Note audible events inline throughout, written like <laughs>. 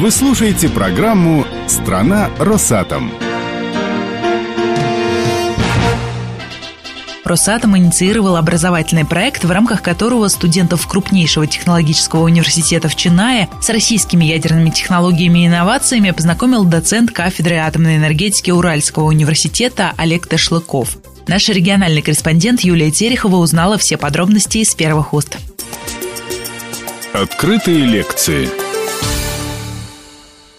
Вы слушаете программу «Страна Росатом». Росатом инициировал образовательный проект, в рамках которого студентов крупнейшего технологического университета в Чинае с российскими ядерными технологиями и инновациями познакомил доцент кафедры атомной энергетики Уральского университета Олег Ташлыков. Наш региональный корреспондент Юлия Терехова узнала все подробности из первых уст. Открытые лекции –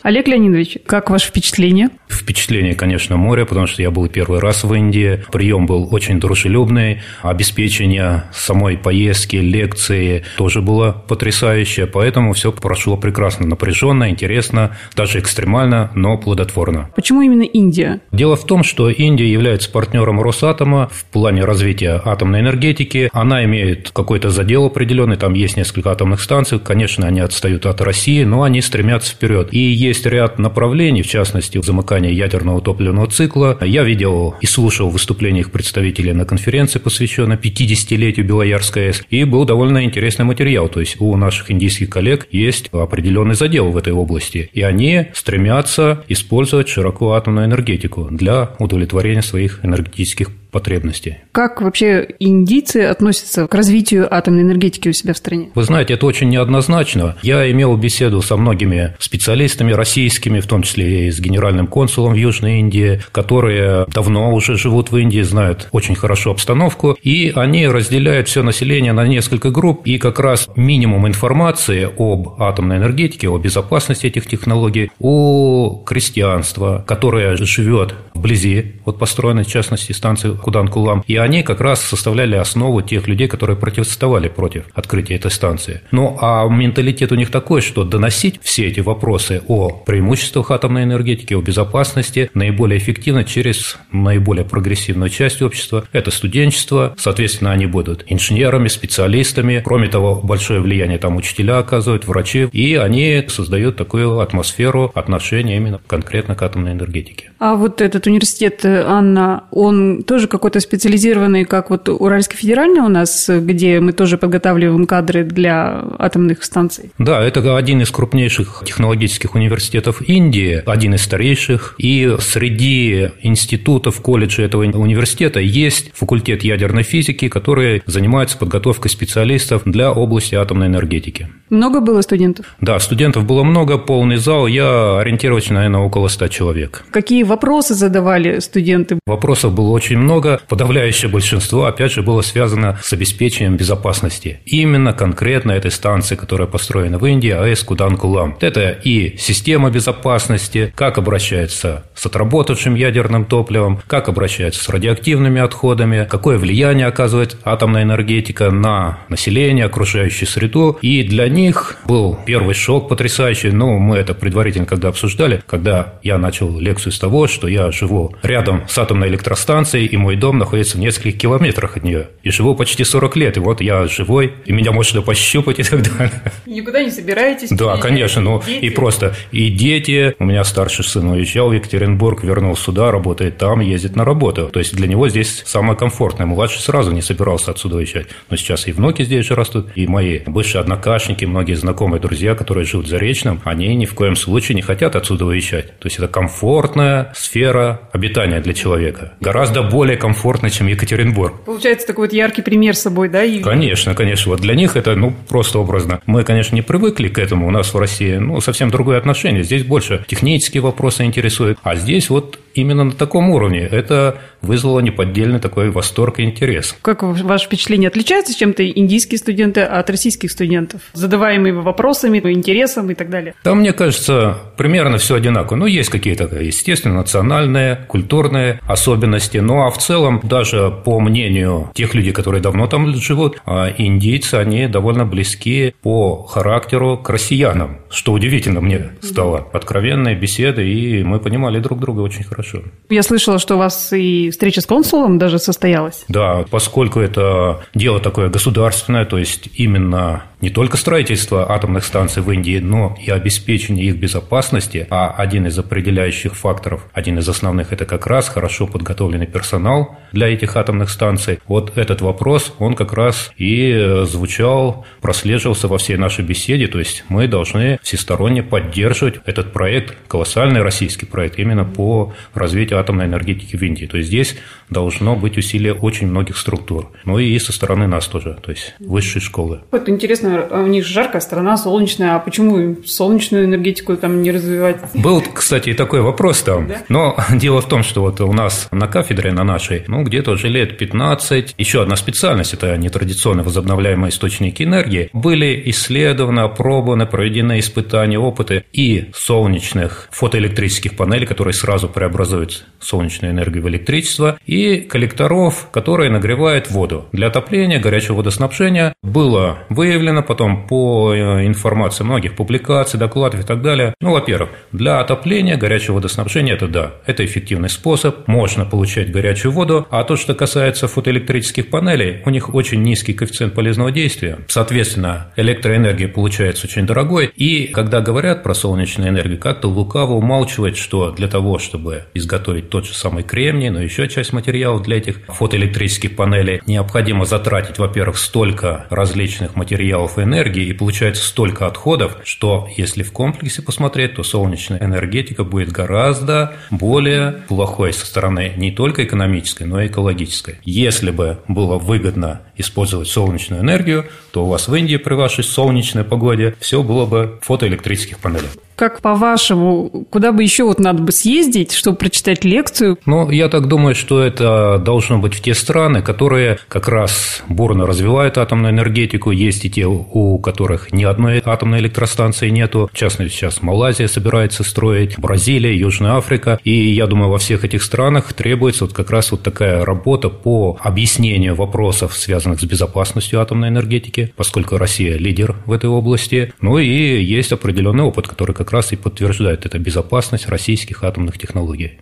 Олег Леонидович, как ваше впечатление? Впечатление, конечно, море, потому что я был первый раз в Индии. Прием был очень дружелюбный. Обеспечение самой поездки, лекции тоже было потрясающее. Поэтому все прошло прекрасно, напряженно, интересно, даже экстремально, но плодотворно. Почему именно Индия? Дело в том, что Индия является партнером Росатома в плане развития атомной энергетики. Она имеет какой-то задел определенный, там есть несколько атомных станций. Конечно, они отстают от России, но они стремятся вперед. И есть ряд направлений, в частности, замыкание ядерного топливного цикла. Я видел и слушал выступления их представителей на конференции, посвященной 50-летию Белоярской АЭС, и был довольно интересный материал. То есть у наших индийских коллег есть определенный задел в этой области, и они стремятся использовать широко атомную энергетику для удовлетворения своих энергетических потребностей. Как вообще индийцы относятся к развитию атомной энергетики у себя в стране? Вы знаете, это очень неоднозначно. Я имел беседу со многими специалистами российскими, в том числе и с генеральным консулом в Южной Индии, которые давно уже живут в Индии, знают очень хорошо обстановку, и они разделяют все население на несколько групп, и как раз минимум информации об атомной энергетике, о безопасности этих технологий у крестьянства, которое живет вблизи от построенной, в частности, станции Кудан-Кулам, и они как раз составляли основу тех людей, которые противостояли против открытия этой станции. Ну, а менталитет у них такой, что доносить все эти вопросы о преимуществах атомной энергетики, о безопасности наиболее эффективно через наиболее прогрессивную часть общества. Это студенчество, соответственно, они будут инженерами, специалистами. Кроме того, большое влияние там учителя оказывают, врачи, и они создают такую атмосферу отношения именно конкретно к атомной энергетике. А вот этот университет, Анна, он тоже какой-то специализированный, как вот Уральский федеральный у нас, где мы тоже подготавливаем кадры для атомных станций? Да, это один из крупнейших технологических университетов Индии, один из старейших. И среди институтов, колледжей этого университета есть факультет ядерной физики, который занимается подготовкой специалистов для области атомной энергетики. Много было студентов? Да, студентов было много, полный зал. Я ориентировочно, наверное, около 100 человек. Какие вопросы задавали студенты? Вопросов было очень много. Подавляющее большинство, опять же, было связано с обеспечением безопасности. Именно конкретно этой станции, которая построена в Индии, АЭС Кудан-Кулам. Это и система безопасности, как обращается с отработавшим ядерным топливом, как обращается с радиоактивными отходами, какое влияние оказывает атомная энергетика на население, окружающую среду. И для них был первый шок потрясающий. Ну, мы это предварительно когда обсуждали, когда я начал лекцию с того, что я живу рядом с атомной электростанцией, и мой дом находится в нескольких километрах от нее. И живу почти 40 лет, и вот я живой, и меня можно пощупать и так далее. Никуда не собираетесь? Да, конечно, ну и просто, и дети, у меня старший сын уезжал в Екатеринбург, вернулся сюда, работает там, ездит на работу. То есть для него здесь самое комфортное. Младший сразу не собирался отсюда уезжать. Но сейчас и внуки здесь же растут, и мои бывшие однокашники, многие знакомые друзья, которые живут за Речном, они ни в коем случае не хотят отсюда уезжать. То есть это комфортная сфера обитания для человека. Гораздо более комфортно, чем Екатеринбург. Получается такой вот яркий пример с собой, да? И... Конечно, конечно. Вот для них это, ну, просто образно. Мы, конечно, не привыкли к этому. У нас в России, ну, совсем другое отношение. Здесь больше технические вопросы интересуют. А здесь вот именно на таком уровне. Это вызвало неподдельный такой восторг и интерес. Как ваше впечатление отличается чем-то индийские студенты от российских студентов? Задаваемыми вопросами, интересом и так далее? Там, мне кажется, примерно все одинаково. Ну, есть какие-то, естественно, национальные, культурные особенности. Ну, а в целом, даже по мнению тех людей, которые давно там живут, а индийцы, они довольно близки по характеру к россиянам, что удивительно мне стало. Откровенные беседы, и мы понимали друг друга очень хорошо хорошо. Я слышала, что у вас и встреча с консулом даже состоялась. Да, поскольку это дело такое государственное, то есть именно не только строительство атомных станций в Индии, но и обеспечение их безопасности, а один из определяющих факторов, один из основных, это как раз хорошо подготовленный персонал для этих атомных станций. Вот этот вопрос, он как раз и э, звучал, прослеживался во всей нашей беседе, то есть мы должны всесторонне поддерживать этот проект, колоссальный российский проект, именно по развитию атомной энергетики в Индии. То есть здесь должно быть усилие очень многих структур. Ну и со стороны нас тоже, то есть высшей школы. Вот интересно, у них жаркая страна, солнечная, а почему солнечную энергетику там не развивать? Был, кстати, и такой вопрос там. Да? Но <laughs> дело в том, что вот у нас на кафедре, на нашей, ну, где-то уже лет 15, еще одна специальность, это нетрадиционные возобновляемые источники энергии, были исследованы, опробованы, проведены испытания, опыты и солнечных фотоэлектрических панелей, которые сразу преобразуют солнечную энергию в электричество, и коллекторов, которые нагревают воду. Для отопления, горячего водоснабжения было выявлено потом по э, информации многих публикаций, докладов и так далее. Ну, во-первых, для отопления, горячего водоснабжения – это да, это эффективный способ, можно получать горячую воду, а то, что касается фотоэлектрических панелей, у них очень низкий коэффициент полезного действия, соответственно, электроэнергия получается очень дорогой, и когда говорят про солнечную энергию, как-то лукаво умалчивать, что для того, чтобы изготовить тот же самый кремний, но еще часть материалов для этих фотоэлектрических панелей, необходимо затратить, во-первых, столько различных материалов и энергии, и получается столько отходов, что если в комплексе посмотреть, то солнечная энергетика будет гораздо более плохой со стороны не только экономической, но и экологической. Если бы было выгодно использовать солнечную энергию, то у вас в Индии при вашей солнечной погоде все было бы фотоэлектрических панелях. Как по-вашему, куда бы еще вот надо бы съездить, чтобы прочитать лекцию? Ну, я так думаю, что это должно быть в те страны, которые как раз бурно развивают атомную энергетику. Есть и те, у которых ни одной атомной электростанции нету. В частности, сейчас Малайзия собирается строить, Бразилия, Южная Африка. И я думаю, во всех этих странах требуется вот как раз вот такая работа по объяснению вопросов, связанных с безопасностью атомной энергетики, поскольку Россия лидер в этой области. Ну и есть определенный опыт, который как раз и подтверждает эту безопасность российских атомных технологий.